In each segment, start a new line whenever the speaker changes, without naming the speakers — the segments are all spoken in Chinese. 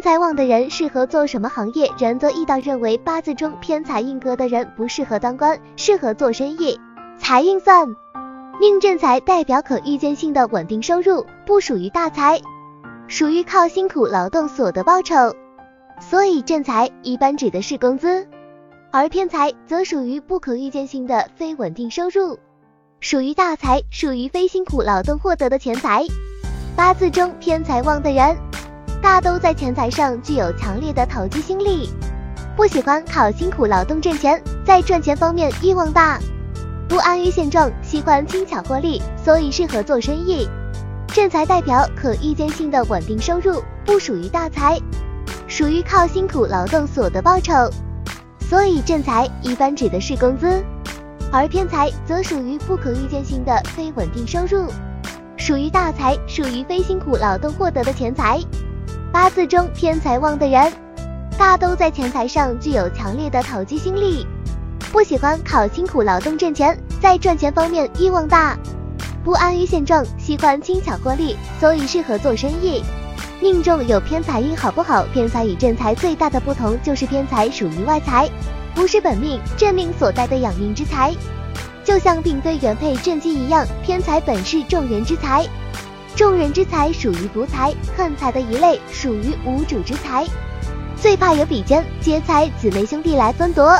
财旺的人适合做什么行业？人则易道认为八字中偏财印格的人不适合当官，适合做生意。财运算，命正财代表可预见性的稳定收入，不属于大财，属于靠辛苦劳动所得报酬，所以正财一般指的是工资，而偏财则属于不可预见性的非稳定收入，属于大财，属于非辛苦劳动获得的钱财。八字中偏财旺的人。大都在钱财上具有强烈的投机心理，不喜欢靠辛苦劳动挣钱，在赚钱方面欲望大，不安于现状，喜欢轻巧获利，所以适合做生意。正财代表可预见性的稳定收入，不属于大财，属于靠辛苦劳动所得报酬，所以正财一般指的是工资，而偏财则属于不可预见性的非稳定收入，属于大财，属于非辛苦劳动获得的钱财。八字中偏财旺的人，大都在钱财上具有强烈的投机心理，不喜欢靠辛苦劳动挣钱，在赚钱方面欲望大，不安于现状，喜欢轻巧获利，所以适合做生意。命中有偏财运好不好？偏财与正财最大的不同就是偏财属于外财，不是本命正命所带的养命之财，就像并非原配正妻一样，偏财本是众人之财。众人之财属于福财，横财的一类属于无主之财，最怕有比肩、劫财、姊妹兄弟来分夺。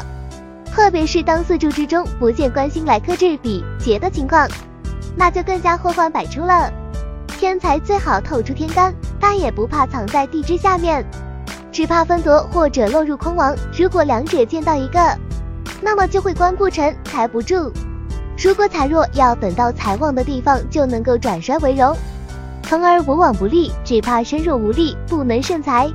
特别是当四柱之中不见官星来克制比劫的情况，那就更加祸患百出了。天财最好透出天干，但也不怕藏在地支下面，只怕分夺或者落入空亡。如果两者见到一个，那么就会官不成，财不住。如果财弱，要等到财旺的地方，就能够转衰为荣。从而无往不利，只怕身弱无力，不能胜财。